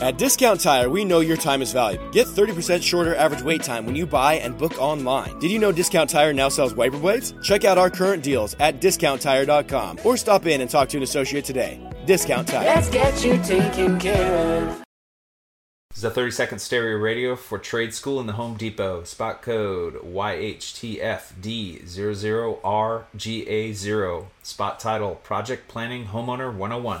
At Discount Tire, we know your time is valuable. Get 30% shorter average wait time when you buy and book online. Did you know Discount Tire now sells wiper blades? Check out our current deals at discounttire.com or stop in and talk to an associate today. Discount Tire. Let's get you taken care of. This is a 30 second stereo radio for Trade School in the Home Depot. Spot code YHTFD00RGA0. Spot title Project Planning Homeowner 101.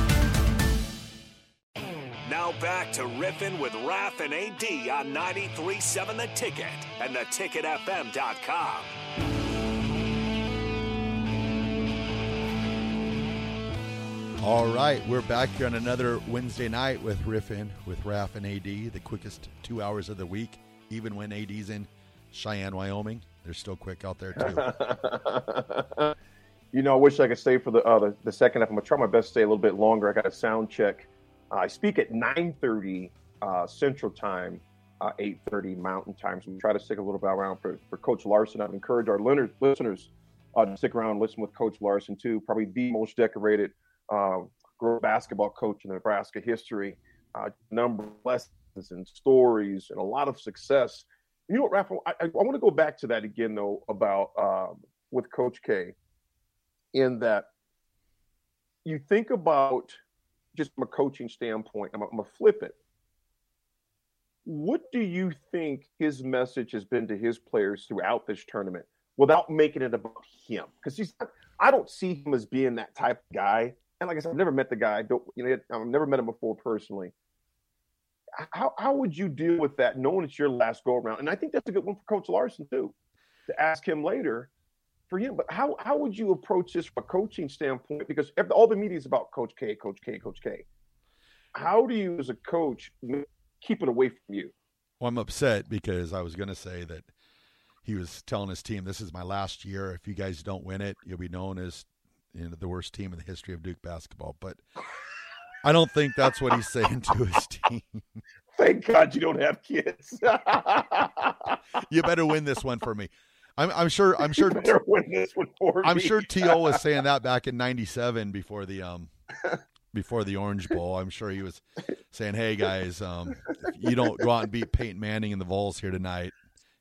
Now back to riffing with Raf and AD on 93.7 The Ticket and theticketfm.com. All right, we're back here on another Wednesday night with Riffin with Raf and AD, the quickest two hours of the week. Even when AD's in Cheyenne, Wyoming, they're still quick out there too. you know, I wish I could stay for the, uh, the the second half. I'm gonna try my best to stay a little bit longer. I got a sound check. Uh, I speak at 9:30 uh, Central Time, uh, 8:30 Mountain Time. So we try to stick a little bit around for, for Coach Larson. I'd encourage our listeners, listeners uh, to stick around and listen with Coach Larson too. Probably the most decorated uh, basketball coach in Nebraska history. Uh, number of lessons and stories and a lot of success. You know what? I, I, I want to go back to that again though about um, with Coach K. In that you think about just from a coaching standpoint, I'm, I'm gonna flip it. What do you think his message has been to his players throughout this tournament without making it about him? Because he's not, I don't see him as being that type of guy. And like I said, I've never met the guy. Don't you know? I've never met him before personally. How how would you deal with that, knowing it's your last go around? And I think that's a good one for Coach Larson too, to ask him later for him. But how how would you approach this from a coaching standpoint? Because all the media is about Coach K, Coach K, Coach K. How do you, as a coach, keep it away from you? Well, I'm upset because I was going to say that he was telling his team, "This is my last year. If you guys don't win it, you'll be known as you know, the worst team in the history of Duke basketball." But I don't think that's what he's saying to his team. Thank God you don't have kids. you better win this one for me. I'm, I'm sure. I'm sure. Win this one for I'm me. sure To was saying that back in '97 before the um before the Orange Bowl. I'm sure he was saying, "Hey guys, um, if you don't go out and beat Peyton Manning and the Vols here tonight,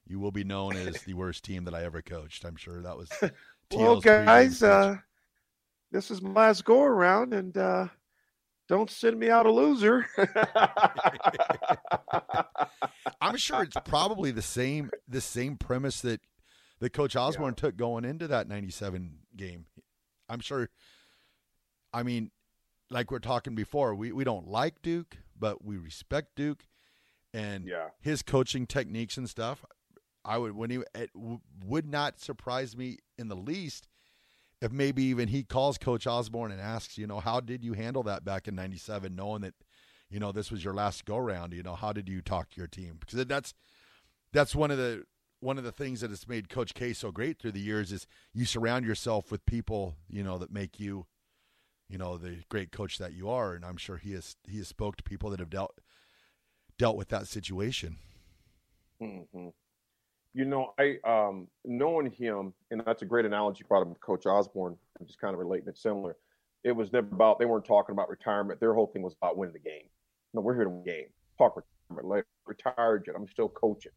you will be known as the worst team that I ever coached." I'm sure that was. well, T.O.'s pregame guys, uh, this is my last go around, and uh, don't send me out a loser. I'm sure it's probably the same the same premise that that Coach Osborne took going into that '97 game. I'm sure. I mean, like we're talking before, we we don't like Duke, but we respect Duke, and Yeah. his coaching techniques and stuff. I would when he it would not surprise me in the least if maybe even he calls Coach Osborne and asks, you know, how did you handle that back in '97, knowing that, you know, this was your last go round. You know, how did you talk to your team? Because that's that's one of the one of the things that has made Coach K so great through the years is you surround yourself with people, you know, that make you, you know, the great coach that you are. And I'm sure he has he has spoke to people that have dealt dealt with that situation. hmm You know, I um knowing him, and that's a great analogy brought up Coach Osborne. I'm just kind of relating it similar. It was never about they weren't talking about retirement. Their whole thing was about winning the game. No, we're here to win the game. Talk retirement. Like, retired yet. I'm still coaching.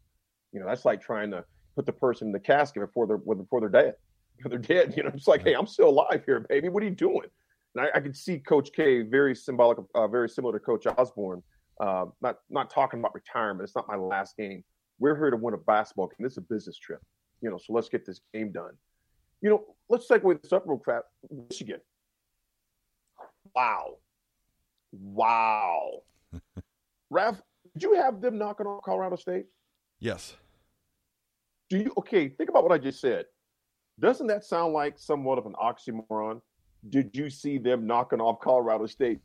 You know, that's like trying to put the person in the casket before they're before they're dead. Before they're dead. You know, it's like, hey, I'm still alive here, baby. What are you doing? And I, I could see Coach K very symbolic, uh, very similar to Coach Osborne. Uh, not not talking about retirement. It's not my last game. We're here to win a basketball game. This is a business trip. You know, so let's get this game done. You know, let's segue this up real fast. Michigan. Wow. Wow. Raf, did you have them knocking on Colorado State? Yes. Do you okay? Think about what I just said. Doesn't that sound like somewhat of an oxymoron? Did you see them knocking off Colorado State?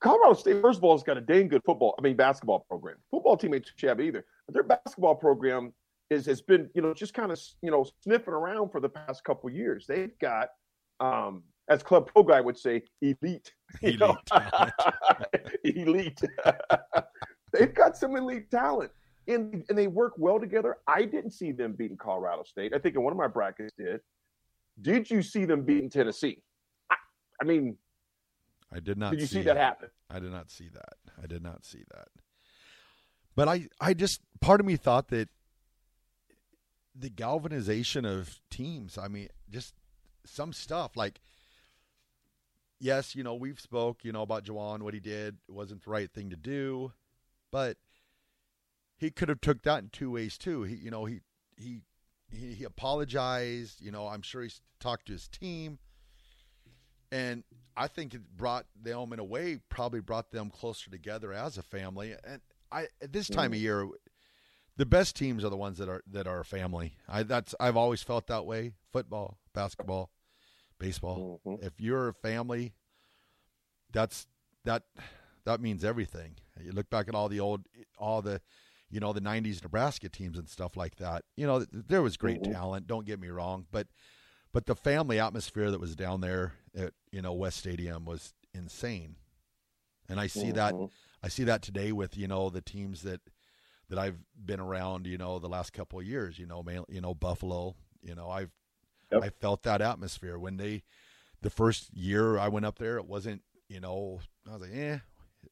Colorado State, first of all, has got a dang good football, I mean, basketball program. Football team ain't too shabby either. But their basketball program is has been, you know, just kind of, you know, sniffing around for the past couple years. They've got, um, as Club Pro guy would say, elite. You Elite know? elite. They've got some elite talent. And, and they work well together. I didn't see them beating Colorado State. I think in one of my brackets did. Did you see them beating Tennessee? I, I mean, I did not. did you see that happen? I did not see that. I did not see that. But I, I just part of me thought that the galvanization of teams. I mean, just some stuff like. Yes, you know we've spoke, you know about Juwan, what he did it wasn't the right thing to do, but he could have took that in two ways too. He, you know, he he he, he apologized. You know, I'm sure he's talked to his team and I think it brought them in a way probably brought them closer together as a family. And I at this time of year, the best teams are the ones that are that are a family. I that's I've always felt that way. Football, basketball, baseball. Mhm. If you're a family, that's that that means everything. You look back at all the old all the you know the 90s Nebraska teams and stuff like that. You know there was great Mhm. talent, don't get me wrong, but but the family atmosphere that was down there at you know West Stadium was insane. And I see that Mhm. I see that today with you know the teams that that I've been around, you know, the last couple of years, you know, main, you know Buffalo, you know, I've Yep. I felt that atmosphere when they the first year I went up there, it wasn't, you know, I was like, eh.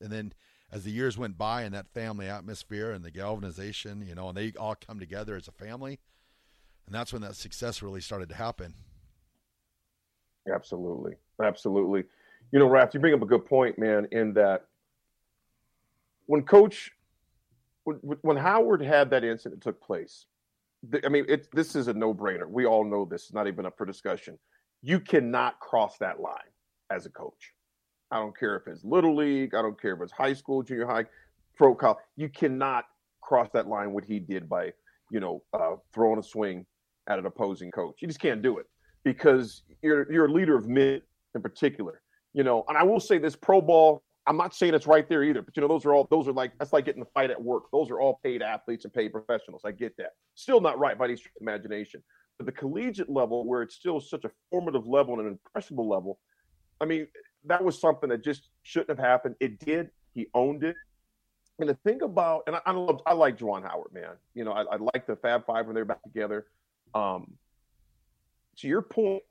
And then as the years went by and that family atmosphere and the galvanization, you know, and they all come together as a family, and that's when that success really started to happen. Absolutely. Absolutely. You know, Raph, you bring up a good point, man, in that when coach when, Howard had that incident took place, I mean, it, this is a no-brainer. We all know this. It's not even up for discussion. You cannot cross that line as a coach. I don't care if it's little league. I don't care if it's high school, junior high, pro college. You cannot cross that line. What he did by, you know, uh, throwing a swing at an opposing coach. You just can't do it because you're you're a leader of men in particular. You know, and I will say this: pro ball. I'm not saying it's right there either, but you know, those are all those are like that's like getting the fight at work. Those are all paid athletes and paid professionals. I get that. Still not right by any stretch of imagination. But the collegiate level, where it's still such a formative level and an impressionable level, I mean, that was something that just shouldn't have happened. It did. He owned it. And the thing about, and I, I love, I like Juwan Howard, man. You know, I, I like the Fab Five when they're back together. Um, to your point,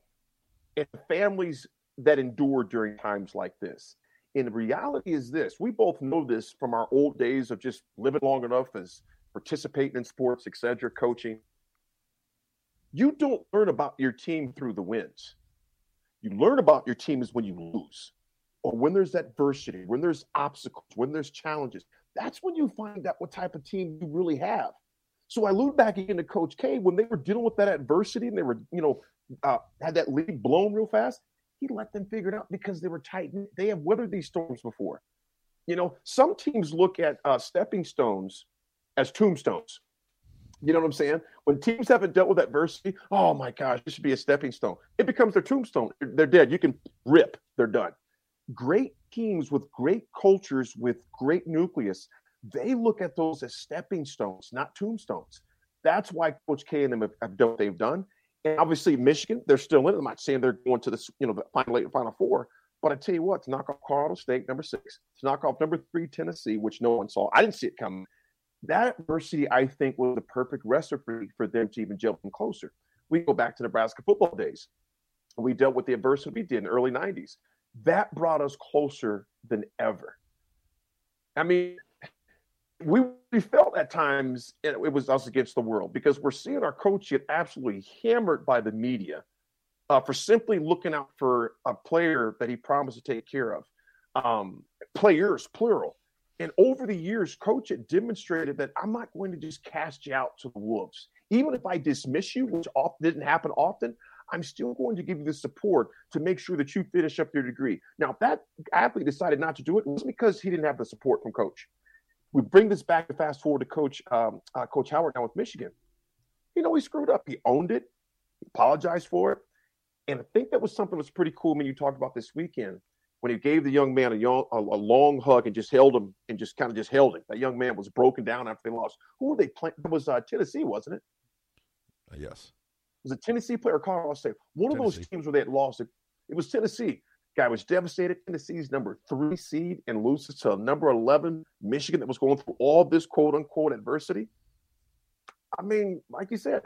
and the families that endure during times like this. And the reality is this: we both know this from our old days of just living long enough as participating in sports, etc., coaching. You don't learn about your team through the wins. You learn about your team is when you lose, or when there's adversity, when there's obstacles, when there's challenges. That's when you find out what type of team you really have. So I allude back again to Coach K when they were dealing with that adversity and they were, you know, uh, had that lead blown real fast. He let them figure it out because they were tight. They have weathered these storms before. You know, some teams look at uh, stepping stones as tombstones. You know what I'm saying? When teams haven't dealt with adversity, oh my gosh, this should be a stepping stone. It becomes their tombstone. They're dead. You can rip. They're done. Great teams with great cultures, with great nucleus, they look at those as stepping stones, not tombstones. That's why Coach K and them have, have done what they've done. And obviously, Michigan, they're still in it. I'm not saying they're going to the you know the final eight and final four, but I tell you what, to knock off Colorado State, number six, to knock off number three Tennessee, which no one saw. I didn't see it coming. That adversity, I think, was the perfect recipe for them to even jump them closer. We go back to Nebraska football days. We dealt with the adversity we did in the early 90s. That brought us closer than ever. I mean, we, we felt at times it, it was us against the world because we're seeing our coach get absolutely hammered by the media uh, for simply looking out for a player that he promised to take care of. Um, players, plural. And over the years, coach had demonstrated that I'm not going to just cast you out to the wolves. Even if I dismiss you, which often didn't happen often, I'm still going to give you the support to make sure that you finish up your degree. Now, if that athlete decided not to do it, it wasn't because he didn't have the support from coach. We bring this back to fast forward to Coach um, uh, Coach Howard now with Michigan. You know, he screwed up. He owned it. He apologized for it. And I think that was something that was pretty cool when you talked about this weekend when he gave the young man a, young, a, a long hug and just held him and just kind of just held him. That young man was broken down after they lost. Who were they playing? It was uh, Tennessee, wasn't it? Uh, yes. Was it Tennessee player or Colorado State? One of those teams where they had lost it. It was Tennessee. Guy was devastated. Tennessee's number three seed and loses to number 11, Michigan, that was going through all this quote unquote adversity. I mean, like you said,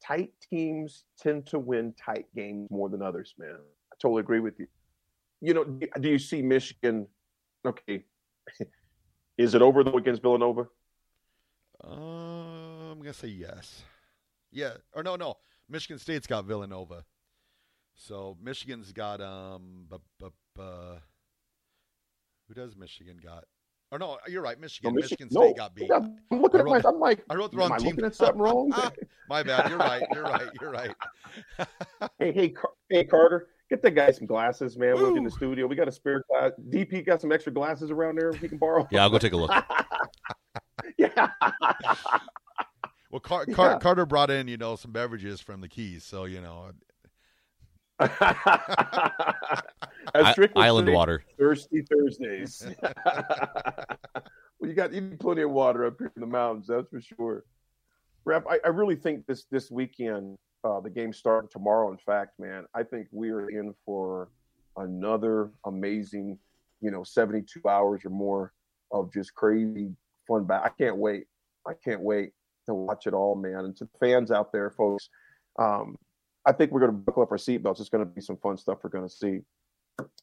tight teams tend to win tight games more than others, man. I totally agree with you. You know, do- you see Michigan? Okay. Is it over though against Villanova? Uh, I'm gonna say yes. Yeah, or no, no. Michigan State's got Villanova, so Michigan's got um. Bu- bu- bu- who does Michigan got? Or no, you're right. Michigan. No, Michigan Michi- State no. got beat. Yeah, I'm looking I at my, I'm like, I wrote the am wrong I team. looking at something wrong? My bad. You're right. You're right. You're right. Hey, hey, Car- hey, Carter, get that guy some glasses, man. We're in the studio. We got a spare glass. DP got some extra glasses around there he can borrow. Yeah, I'll go take a look. yeah. Well, Car- Car- Yeah. Carter brought in, you know, some beverages from the Keys, so you know, I- Island say, water. Thirsty Thursdays. well, you got you need plenty of water up here in the mountains, that's for sure. Rap, I, I really think this this weekend, uh, the game starting tomorrow. In fact, man, I think we are in for another amazing, you know, seventy two hours or more of just crazy fun. Back, I can't wait. I can't wait to watch it all, man. And to the fans out there, folks, um, I think we're going to buckle up our seatbelts. It's going to be some fun stuff we're going to see.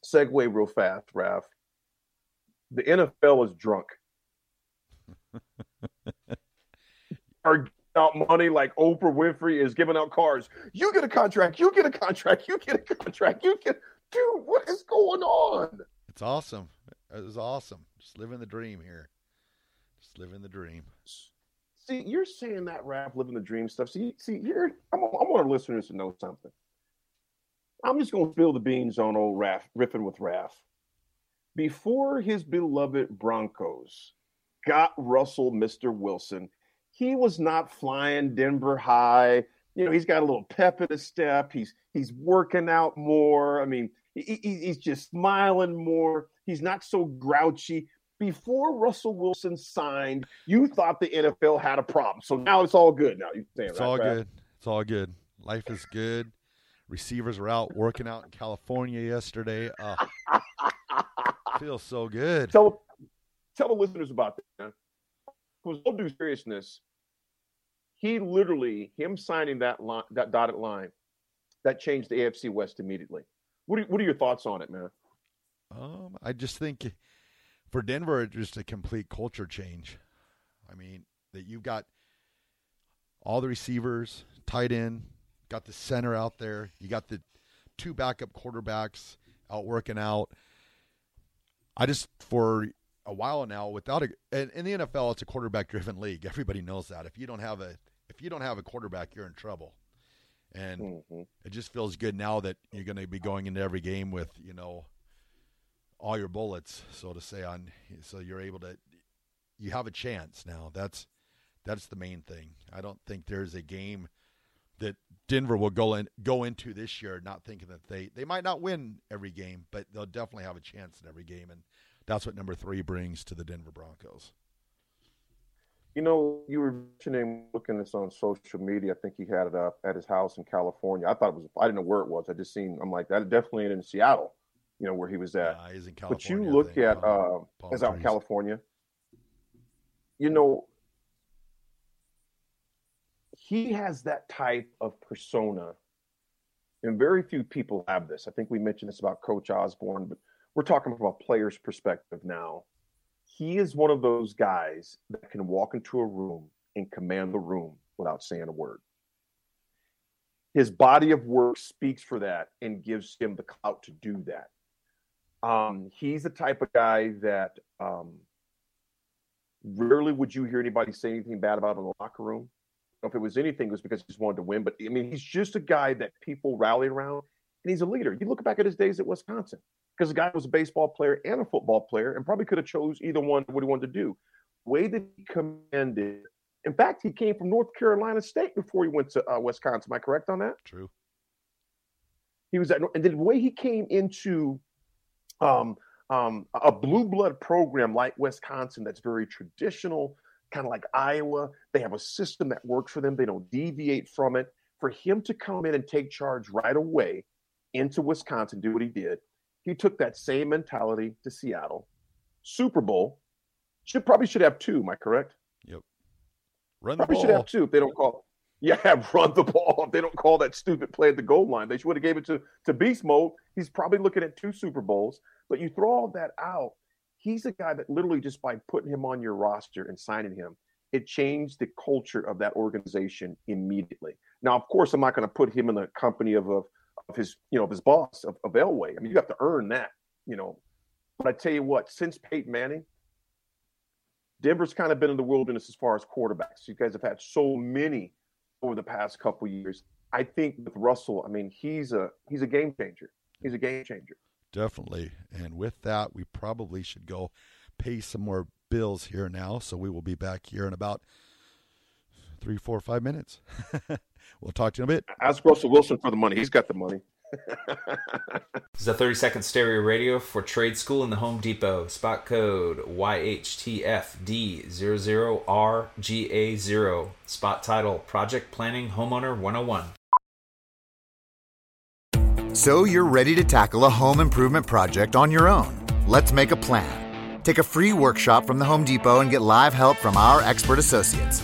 Segue real fast, Raf. The NFL is drunk. Giving out money like Oprah Winfrey is giving out cars. You get a contract. You get a contract. You get a contract. You get, dude. What is going on? it's awesome. It was awesome. Just living the dream here. Just living the dream. See, you're saying that rap, living the dream stuff. See, see, you're. I want, I want our listeners to know something. I'm just going to spill the beans on old Raph, riffing with Raph. Before his beloved Broncos got Russell, Mr. Wilson, he was not flying Denver high. You know, he's got a little pep in his step. He's he's working out more. I mean, he, he- he's just smiling more. He's not so grouchy. Before Russell Wilson signed, you thought the NFL had a problem. So now it's all good. Now you're saying It's right, all good. It's all good. Life is good. Receivers are out working out in California yesterday. Uh, feels so good. Tell tell the listeners about that. With all due seriousness, he literally him signing that line, that dotted line, that changed the AFC West immediately. What are, what are your thoughts on it, man? Um, I just think for Denver, it's just a complete culture change. I mean, that you've got all the receivers, tight end, got the center out there, you got the two backup quarterbacks out working out. I just for a while now, without a in, in the NFL, it's a quarterback driven league. Everybody knows that. If you don't have a if you don't have a quarterback, you're in trouble. And Mhm. it just feels good now that you're going to be going into every game with you know all your bullets, so to say. On so you're able to you have a chance now. That's that's the main thing. I don't think there's a game that Denver will go in go into this year not thinking that they they might not win every game, but they'll definitely have a chance in every game, and that's what number three brings to the Denver Broncos. You know, you were mentioning looking this on social media. I think he had it up at his house in California. I thought it was. I didn't know where it was. I just seen. I'm like that. Definitely in Seattle. You know where he was at. Yeah, he's in but you look at Palm- uh, Palm out in California. You know, he has that type of persona, and very few people have this. I think we mentioned this about Coach Osborne, but we're talking from a player's perspective now. He is one of those guys that can walk into a room and command the room without saying a word. His body of work speaks for that and gives him the clout to do that. Um, he's the type of guy that um, rarely would you hear anybody say anything bad about in the locker room. If it was anything, it was because he just wanted to win. But I mean, he's just a guy that people rally around, and he's a leader. You look back at his days at Wisconsin, because the guy was a baseball player and a football player, and probably could have chose either one what he wanted to do. The way that he commanded. In fact, he came from North Carolina State before he went to uh, Wisconsin. Am I correct on that? True. He was at, and then the way he came into um, um, a blue blood program like Wisconsin that's very traditional, kind of like Iowa. They have a system that works for them. They don't deviate from it. For him to come in and take charge right away into Wisconsin, do what he did, he took that same mentality to Seattle. Super Bowl should probably should have two. Am I correct? Yep. Run the probably ball. should have two if they don't call. Yeah, run the ball. If they don't call that stupid play at the goal line, they should have gave it to to beast mode. He's probably looking at two Super Bowls. But you throw all that out, he's a guy that literally just by putting him on your roster and signing him, it changed the culture of that organization immediately. Now, of course, I'm not going to put him in the company of, of, of his, you know, of his boss of, of Elway. I mean, you have to earn that, you know. But I tell you what, since Peyton Manning, Denver's kind of been in the wilderness as far as quarterbacks. You guys have had so many over the past couple years. I think with Russell, I mean, he's a he's a game changer. He's a game changer. Definitely. And with that, we probably should go pay some more bills here now. So we will be back here in about three, four, five minutes. we'll talk to you in a bit. Ask Russell Wilson for the money. He's got the money. This is a 30 second stereo radio for trade school in the Home Depot. Spot code YHTFD00RGA0. Spot title Project Planning Homeowner 101. So you're ready to tackle a home improvement project on your own. Let's make a plan. Take a free workshop from the Home Depot and get live help from our expert associates.